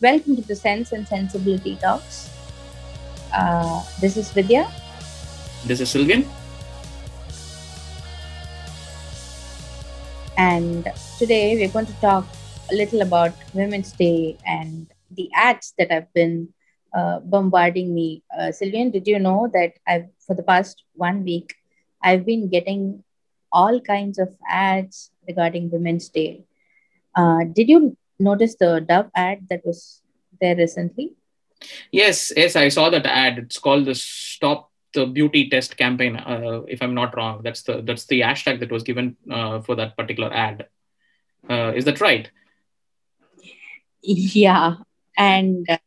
Welcome to the Sense and Sensibility Talks. Uh, this is Vidya. This is Sylvian. And today we're going to talk a little about Women's Day and the ads that have been uh, bombarding me. Uh, Sylvian, did you know that I've for the past one week I've been getting all kinds of ads regarding Women's Day. Uh, did you notice the Dove ad that was there recently? Yes, yes, I saw that ad. It's called the Stop the Beauty Test campaign. Uh, if I'm not wrong, that's the that's the hashtag that was given uh, for that particular ad. Uh, is that right? Yeah, and uh,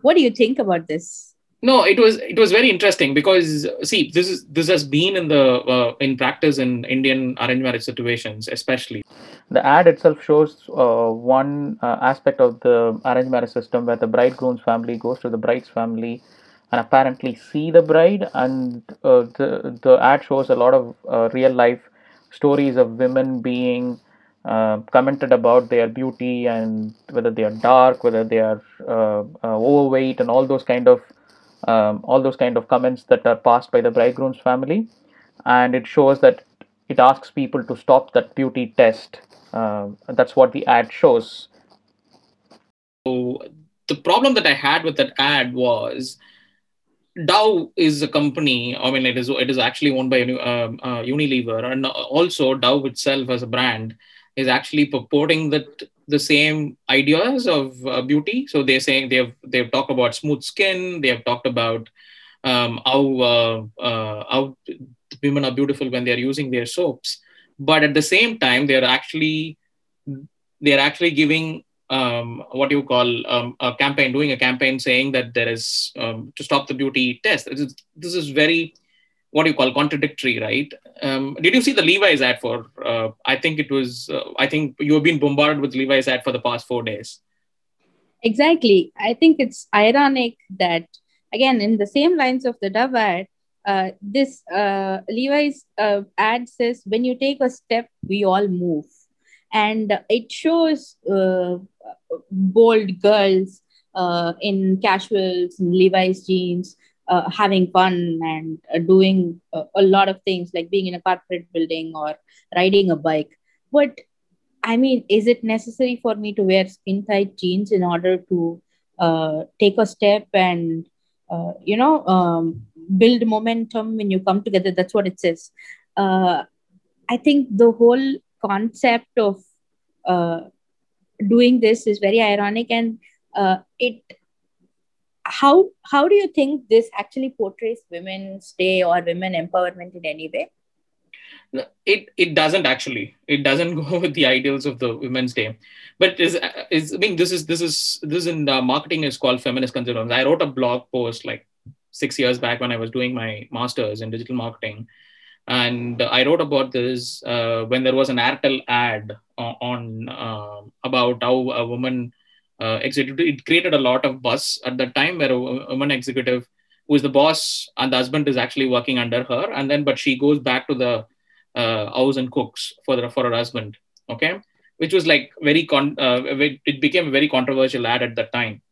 what do you think about this? no it was it was very interesting because see this is this has been in the uh, in practice in indian arranged marriage situations especially the ad itself shows uh, one uh, aspect of the arranged marriage system where the bridegroom's family goes to the bride's family and apparently see the bride. And uh, the the ad shows a lot of uh, real life stories of women being uh, commented about their beauty and whether they are dark whether they are overweight and all those kind of um, all those kind of comments that are passed by the bridegroom's family. And it shows that it asks people to stop that beauty test uh, that's what the ad shows so the problem that i had with that ad was Dove is a company. I mean, it is it is actually owned by uh, uh, Unilever, and also Dove itself as a brand is actually purporting that the same ideas of uh, beauty. So they're saying they've they've talked about smooth skin. They have talked about um, how uh, uh, how women are beautiful when they are using their soaps. But at the same time, they're actually they're actually giving um, what you call um, a campaign, doing a campaign saying that there is um, to stop the beauty test. This is, this is very what do you call contradictory, right? Um, did you see the Levi's ad for? Uh, I think it was. Uh, I think you have been bombarded with Levi's ad for the past four days. Exactly. I think it's ironic that again in the same lines of the Dove ad, uh, this uh, Levi's uh, ad says, "When you take a step, we all move," and it shows uh, bold girls in casuals, in Levi's jeans uh, having fun and uh, doing uh, a lot of things like being in a corporate building or riding a bike. But i mean is it necessary for me to wear skin tight jeans in order to uh, take a step and uh, you know um, build momentum when you come together. That's what it says. Uh, i think the whole concept of doing this is very ironic and it how how do you think this actually portrays women's day or women empowerment in any way? It it doesn't actually. It doesn't go with the ideals of the women's day but is is i mean this is this is this in the marketing is called feminist consumerism i wrote a blog post like six years back when i was doing my master's in digital marketing and i wrote about this uh, when there was an airtel ad on, on uh, about how a woman uh, executive. It created a lot of buzz at that time where a woman executive who is the boss and the husband is actually working under her. And then, but she goes back to the uh, house and cooks for, the, for her husband. Okay. Which was like very, con- uh, it became a very controversial ad at that time.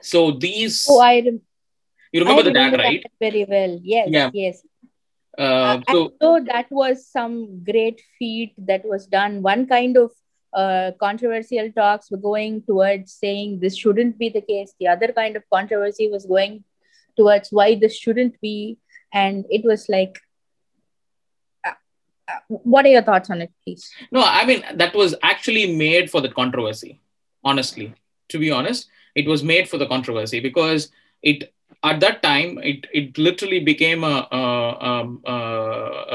So these. Oh, I you remember, the ad, right? Very well. Yes. Yeah. Yes. Uh, so, so that was some great feat that was done. One kind of uh, controversial talks were going towards saying this shouldn't be the case. The other kind of controversy was going towards why this shouldn't be. And it was like, uh, uh, what are your thoughts on it, please? No, I mean, that was actually made for the controversy, honestly. To be honest, it was made for the controversy because it at that time it it literally became a, a, a,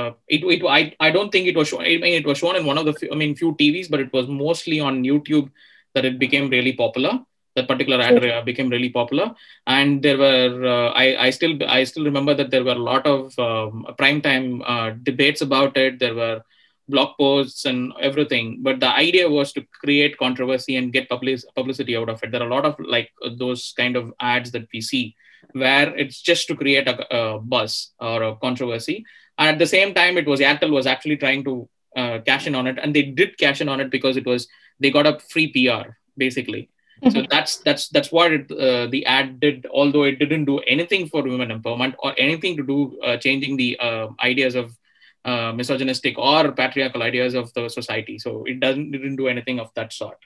a it, it I, I don't think it was shown I mean it was shown in one of the I mean few TVs but it was mostly on YouTube that it became really popular that particular ad sure. became really popular and there were uh, I, I still I still remember that there were a lot of um, prime time uh, debates about it there were blog posts and everything but the idea was to create controversy and get public, publicity out of it there are a lot of like those kind of ads that we see where it's just to create a, a buzz or a controversy. And at the same time, it was Airtel was actually trying to uh, cash in on it, and they did cash in on it because it was they got a free PR basically. so that's that's that's what it, uh, the ad did although it didn't do anything for women empowerment or anything to do uh, changing the uh, ideas of uh, misogynistic or patriarchal ideas of the society. So it doesn't didn't do anything of that sort.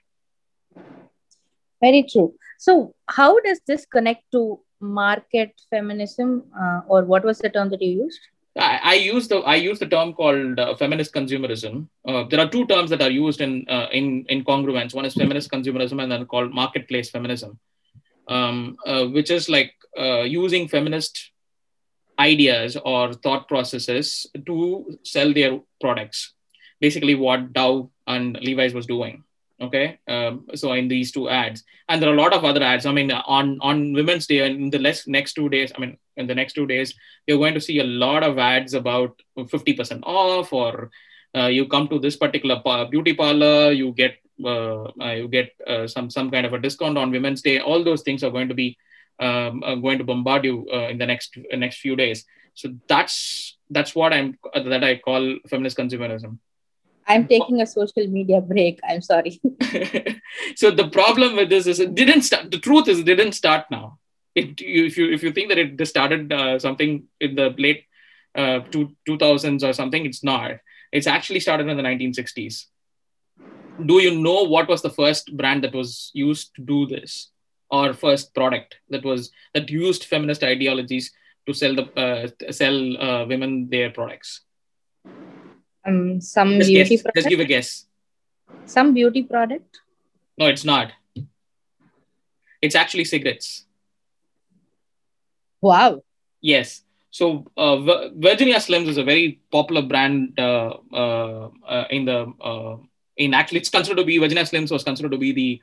Very true. So how does this connect to market feminism uh, or what was the term that you used? I, I use the I use the term called uh, feminist consumerism. Uh, there are two terms that are used in uh, in in congruence. One is feminist consumerism, and then called marketplace feminism, um, uh, which is like uh, using feminist ideas or thought processes to sell their products. Basically, what Dove and Levi's was doing okay? Um, so in these two ads. And there are a lot of other ads. I mean on on women's day and in the next next two days i mean in the next two days you're going to see a lot of ads about 50% off or uh, you come to this particular beauty parlor you get uh, uh, you get uh, some some kind of a discount on women's day. All those things are going to be um, uh, going to bombard you uh, in the next next few days so that's that's what i'm that i call feminist consumerism I'm taking a social media break. I'm sorry. so the problem with this is it didn't start. The truth is, it didn't start now. It, if you if you think that it started uh, something in the late uh, two, 2000s or something, it's not. It's actually started in the 1960s. Do you know what was the first brand that was used to do this, or first product that was that used feminist ideologies to sell the uh, sell uh, women their products? um, some Just beauty guess. product. Just give a guess. Some beauty product. No, it's not. It's actually cigarettes. Wow. Yes. So uh, Virginia Slims is a very popular brand uh, uh, uh, in the uh, in actually it's considered to be Virginia Slims was considered to be the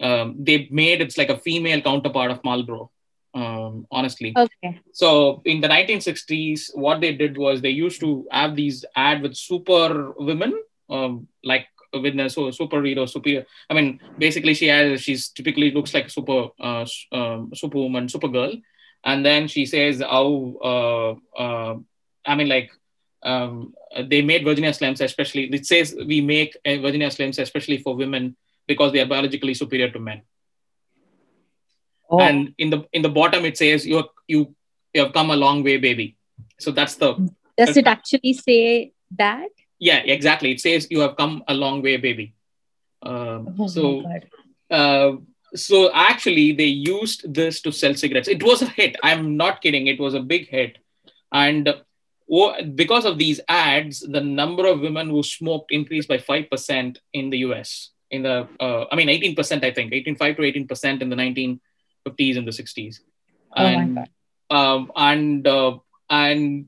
um, they made it's like a female counterpart of Marlboro. Um, honestly, Okay. so in the 1960s, what they did was they used to have these ad with super women, um, like with the so superhero, superior. I mean, basically, she has she's typically looks like a super uh, um, superwoman, supergirl, and then she says, "Oh, uh, uh, I mean, like." Um, they made Virginia Slims especially. It says we make uh, Virginia Slims especially for women because they are biologically superior to men. Oh, and in the in the bottom it says you you you have come a long way baby. So that's the does it actually say that? yeah exactly. It says you have come a long way baby. Um, Oh so uh, so actually they used this to sell cigarettes. It was a hit. I'm not kidding. It was a big hit. And oh, because of these ads the number of women who smoked increased by 5% in the us in the uh, i mean 18% i think. 18.5 to 18% in the 1950s and the 60s Oh and um, and uh, and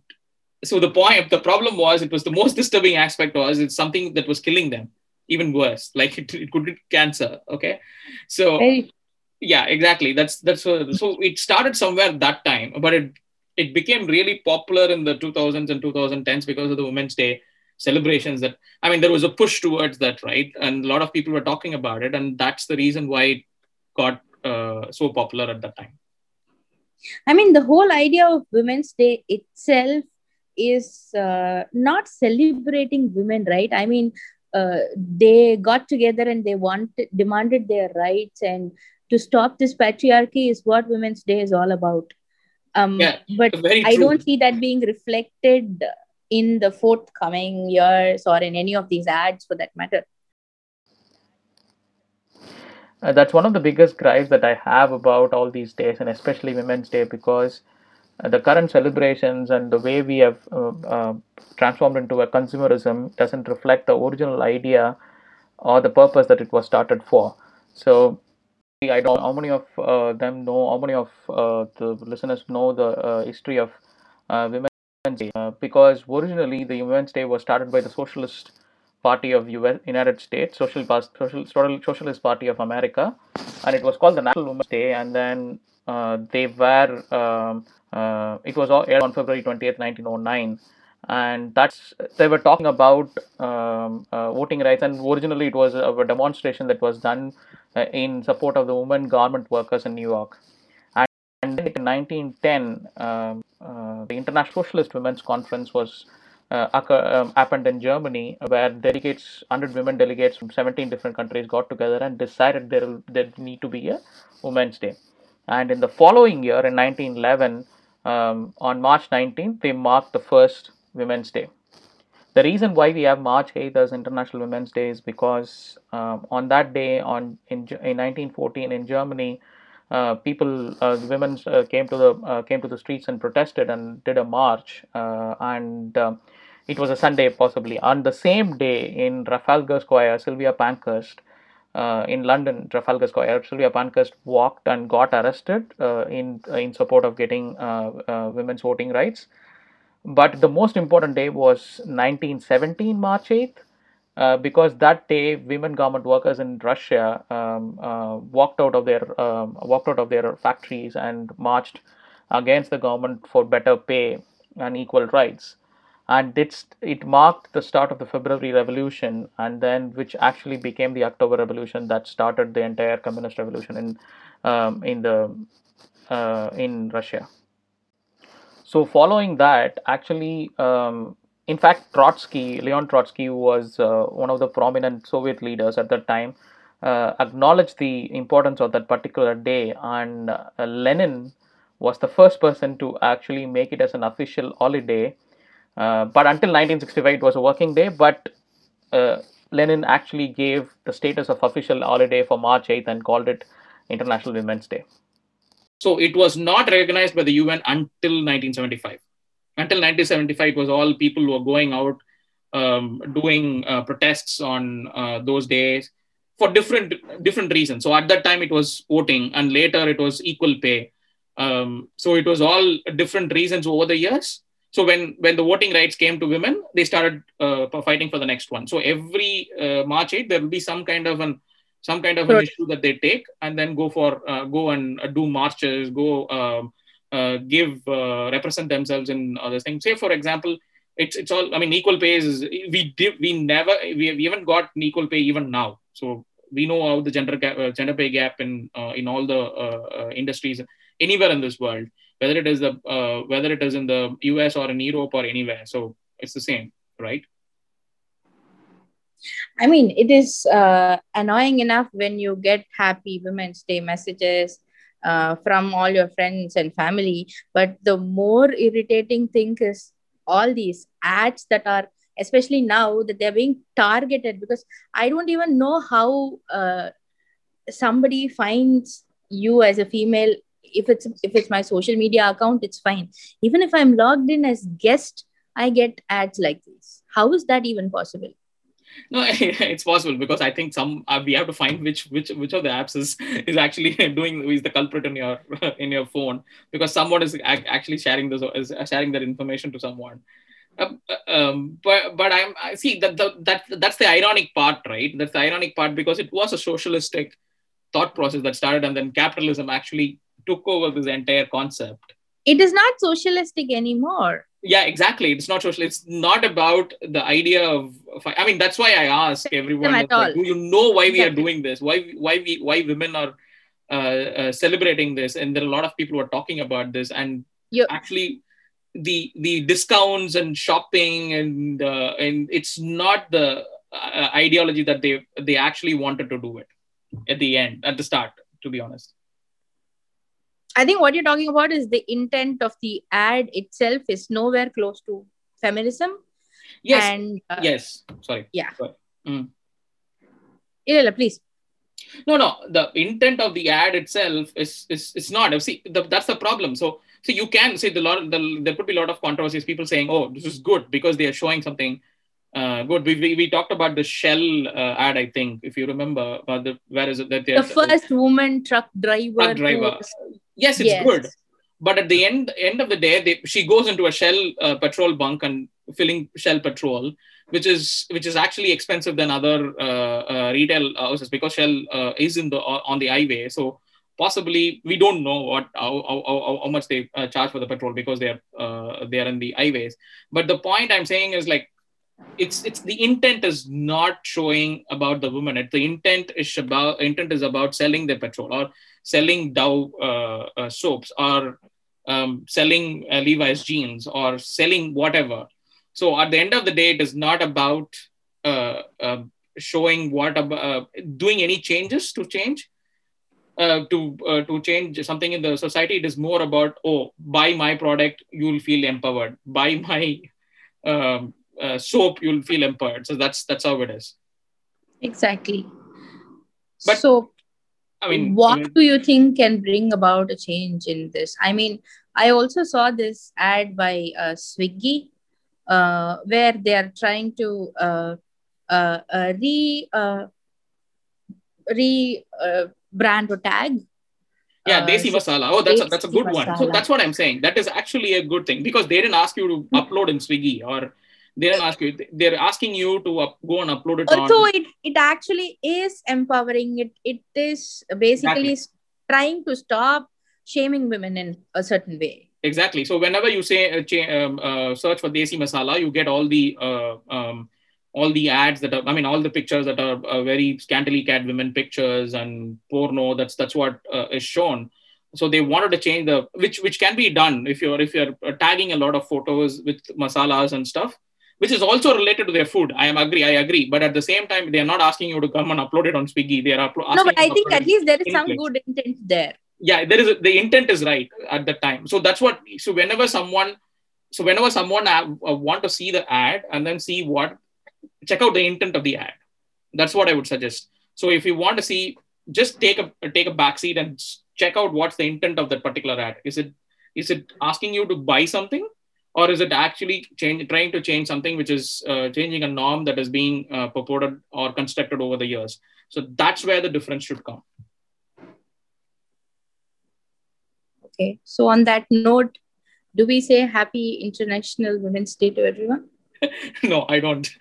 so the point the problem was it was the most disturbing aspect was it's something that was killing them. Even worse. Like it, it could be cancer okay? So Very yeah exactly. That's that's uh, so it started somewhere that time but it it became really popular in the 2000s and 2010s because of the women's day celebrations that i mean there was a push towards that right and a lot of people were talking about it and that's the reason why it got uh, so popular at that time I mean, the whole idea of Women's Day itself is uh, not celebrating women, right? I mean, uh, they got together and they wanted, demanded their rights, and to stop this patriarchy is what Women's Day is all about. Um, Yeah, but I don't see that being reflected in the forthcoming years or in any of these ads, for that matter. Uh, that's one of the biggest gripes that I have about all these days, and especially Women's Day, because uh, the current celebrations and the way we have uh, uh, transformed into a consumerism doesn't reflect the original idea or the purpose that it was started for. So I don't know how many of uh, them know, how many of uh, the listeners know the history of uh, Uh, because originally the Women's Day was started by the Socialist Party of US, United States, Social, Social, Social- Socialist Party of America, and it was called the National Women's Day. And then uh, they were, um, uh, it was aired on February 20th, 1909. And that's they were talking about um, uh, voting rights, and originally it was a, demonstration that was done uh, in support of the women garment workers in New York. And, in 1910, um, uh, the International Socialist Women's Conference was uh, um, happened in Germany, where delegates, 100 women delegates from 17 different countries got together and decided there there need to be a Women's Day. And in the following year, in 1911, um, on March 19th, they marked the first Women's Day. The reason why we have March 8th as International Women's Day is because um, on that day, on in, in 1914 in Germany, people, uh, women uh, came to the uh, came to the streets and protested and did a march, uh, and it was a Sunday possibly. On the same day in Trafalgar Square, Sylvia Pankhurst uh, in London, Trafalgar Square, Sylvia Pankhurst walked and got arrested in in support of getting women's voting rights. But the most important day was 1917 March 8th uh, because that day women garment workers in Russia um, uh, walked out of their um, walked out of their factories and marched against the government for better pay and equal rights and it's, it marked the start of the February Revolution, and then which actually became the October Revolution that started the entire communist revolution in um, in the uh, in Russia. So following that, actually, um, in fact, Trotsky, Leon Trotsky, was uh, one of the prominent Soviet leaders at that time, uh, acknowledged the importance of that particular day, and uh, Lenin was the first person to actually make it as an official holiday. Uh, but until 1965, it was a working day. But uh, Lenin actually gave the status of official holiday for March 8th and called it International Women's Day. So it was not recognized by the UN until 1975 until 1975 it was all people who were going out um, doing uh, protests on uh, those days for different different reasons. So at that time it was voting and later it was equal pay. Um, so it was all different reasons over the years. So when when the voting rights came to women they started uh, fighting for the next one. So every uh, march 8 there will be some kind of an some kind of an issue that they take and then go for uh, go and do marches go um, give uh, represent themselves in other things. Say, for example, it's it's all. I mean, equal pay is we did we never we, we haven't got equal pay even now. So we know how the gender gap, uh, gender pay gap in uh, in all the uh, industries anywhere in this world, whether it is the whether it is in the U.S. or in Europe or anywhere. So it's the same, right? I mean, it is uh, annoying enough when you get happy Women's Day messages uh, from all your friends and family. But the more irritating thing is all these ads that are, especially now that they're being targeted because I don't even know how uh, somebody finds you as a female. If it's if it's my social media account, it's fine. Even if I'm logged in as guest, I get ads like this. How is that even possible? no it's possible because i think some uh, we have to find which which which of the apps is is actually doing is the culprit in your in your phone because someone is actually sharing this is sharing that information to someone um, um, but but I'm I see that that that's the ironic part, right? That's the ironic part because it was a socialistic thought process that started, and then capitalism actually took over this entire concept. It is not socialistic anymore yeah exactly. It's not social. It's not about the idea of i mean that's why i ask everyone like, do you know why we are doing this? Why why we why women are uh, uh, celebrating this? And there are a lot of people who are talking about this and yep. actually the the discounts and shopping and uh, and it's not the uh, ideology that they they actually wanted to do it at the end at the start to be honest I think what you're talking about is the intent of the ad itself is nowhere close to feminism. Yes. And uh, yes. Sorry. Yeah. Sorry. Mm. Please. No, no. The intent of the ad itself is is it's not. See, the, that's the problem. So, so you can say the lot. The, there could be a lot of controversies. People saying, "Oh, this is good because they are showing something." Uh, good. We, we, we talked about the Shell uh, ad, I think, if you remember. About the where is it that the first woman truck driver? Truck driver. Was, yes it's yes. good but at the end end of the day they, she goes into a shell uh, petrol bunk and filling shell petrol which is which is actually expensive than other uh, uh, retail houses because shell uh, is in the uh, on the highway so possibly we don't know what how, how, how much they uh, charge for the petrol because they are they are in the highways but the point i'm saying is like it's it's the intent is not showing about the woman it the intent is about intent is about selling the petrol or selling Dove uh, uh, soaps or um, selling uh, Levi's jeans or selling whatever. So at the end of the day, it is not about uh, uh, showing what about uh, doing any changes to change. Uh, to to change something in the society, it is more about oh, buy my product, you'll feel empowered. Buy my um, uh, soap, you'll feel empowered. So that's that's how it is. Exactly. But- so I mean, what I mean, do you think can bring about a change in this i mean i also saw this ad by uh, swiggy uh, where they are trying to uh, uh, uh, re uh, re uh, brand or tag yeah, uh, desi masala. Oh, that's a, that's a good one. So that's what I'm saying. That is actually a good thing because they didn't ask you to upload in Swiggy or they didn't ask you. They're asking you to up, go and upload it although on. it, it actually is empowering it it is basically s- trying to stop shaming women in a certain way Exactly. So whenever you say uh, cha- um, uh, search for desi masala, you get all the uh, um, all the ads that are. I mean, all the pictures that are uh, very scantily clad women pictures and porno. That's that's what uh, is shown. So they wanted to change the which which can be done if you're if you're uh, tagging a lot of photos with masalas and stuff, which is also related to their food. I am agree. I agree. But at the same time, they are not asking you to come and upload it on Swiggy. They are uplo- no but i think at least there is some place good intent there yeah there is a, the intent is right at the time so that's what so whenever someone so whenever someone uh, want to see the ad and then see what check out the intent of the ad that's what i would suggest so if you want to see just take a take a backseat and check out what's the intent of that particular ad is it is it asking you to buy something or is it actually change, trying to change something which is uh, changing a norm that is being uh, purported or constructed over the years so that's where the difference should come okay so on that note do we say happy international women's day to everyone no i don't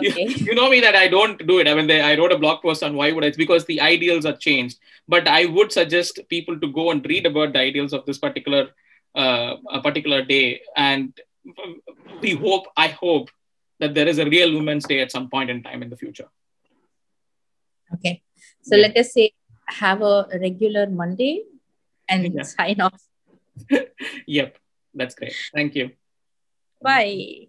You- okay you, know me that I don't do it. I mean, they, I wrote a blog post on why would I? It's because the ideals are changed. But I would suggest people to go and read about the ideals of this particular uh, a particular day, and we hope. I hope that there is a real Women's Day at some point in time in the future. okay so Yeah. let us say have a regular monday and Yeah. sign off Yep, that's great. Thank you. bye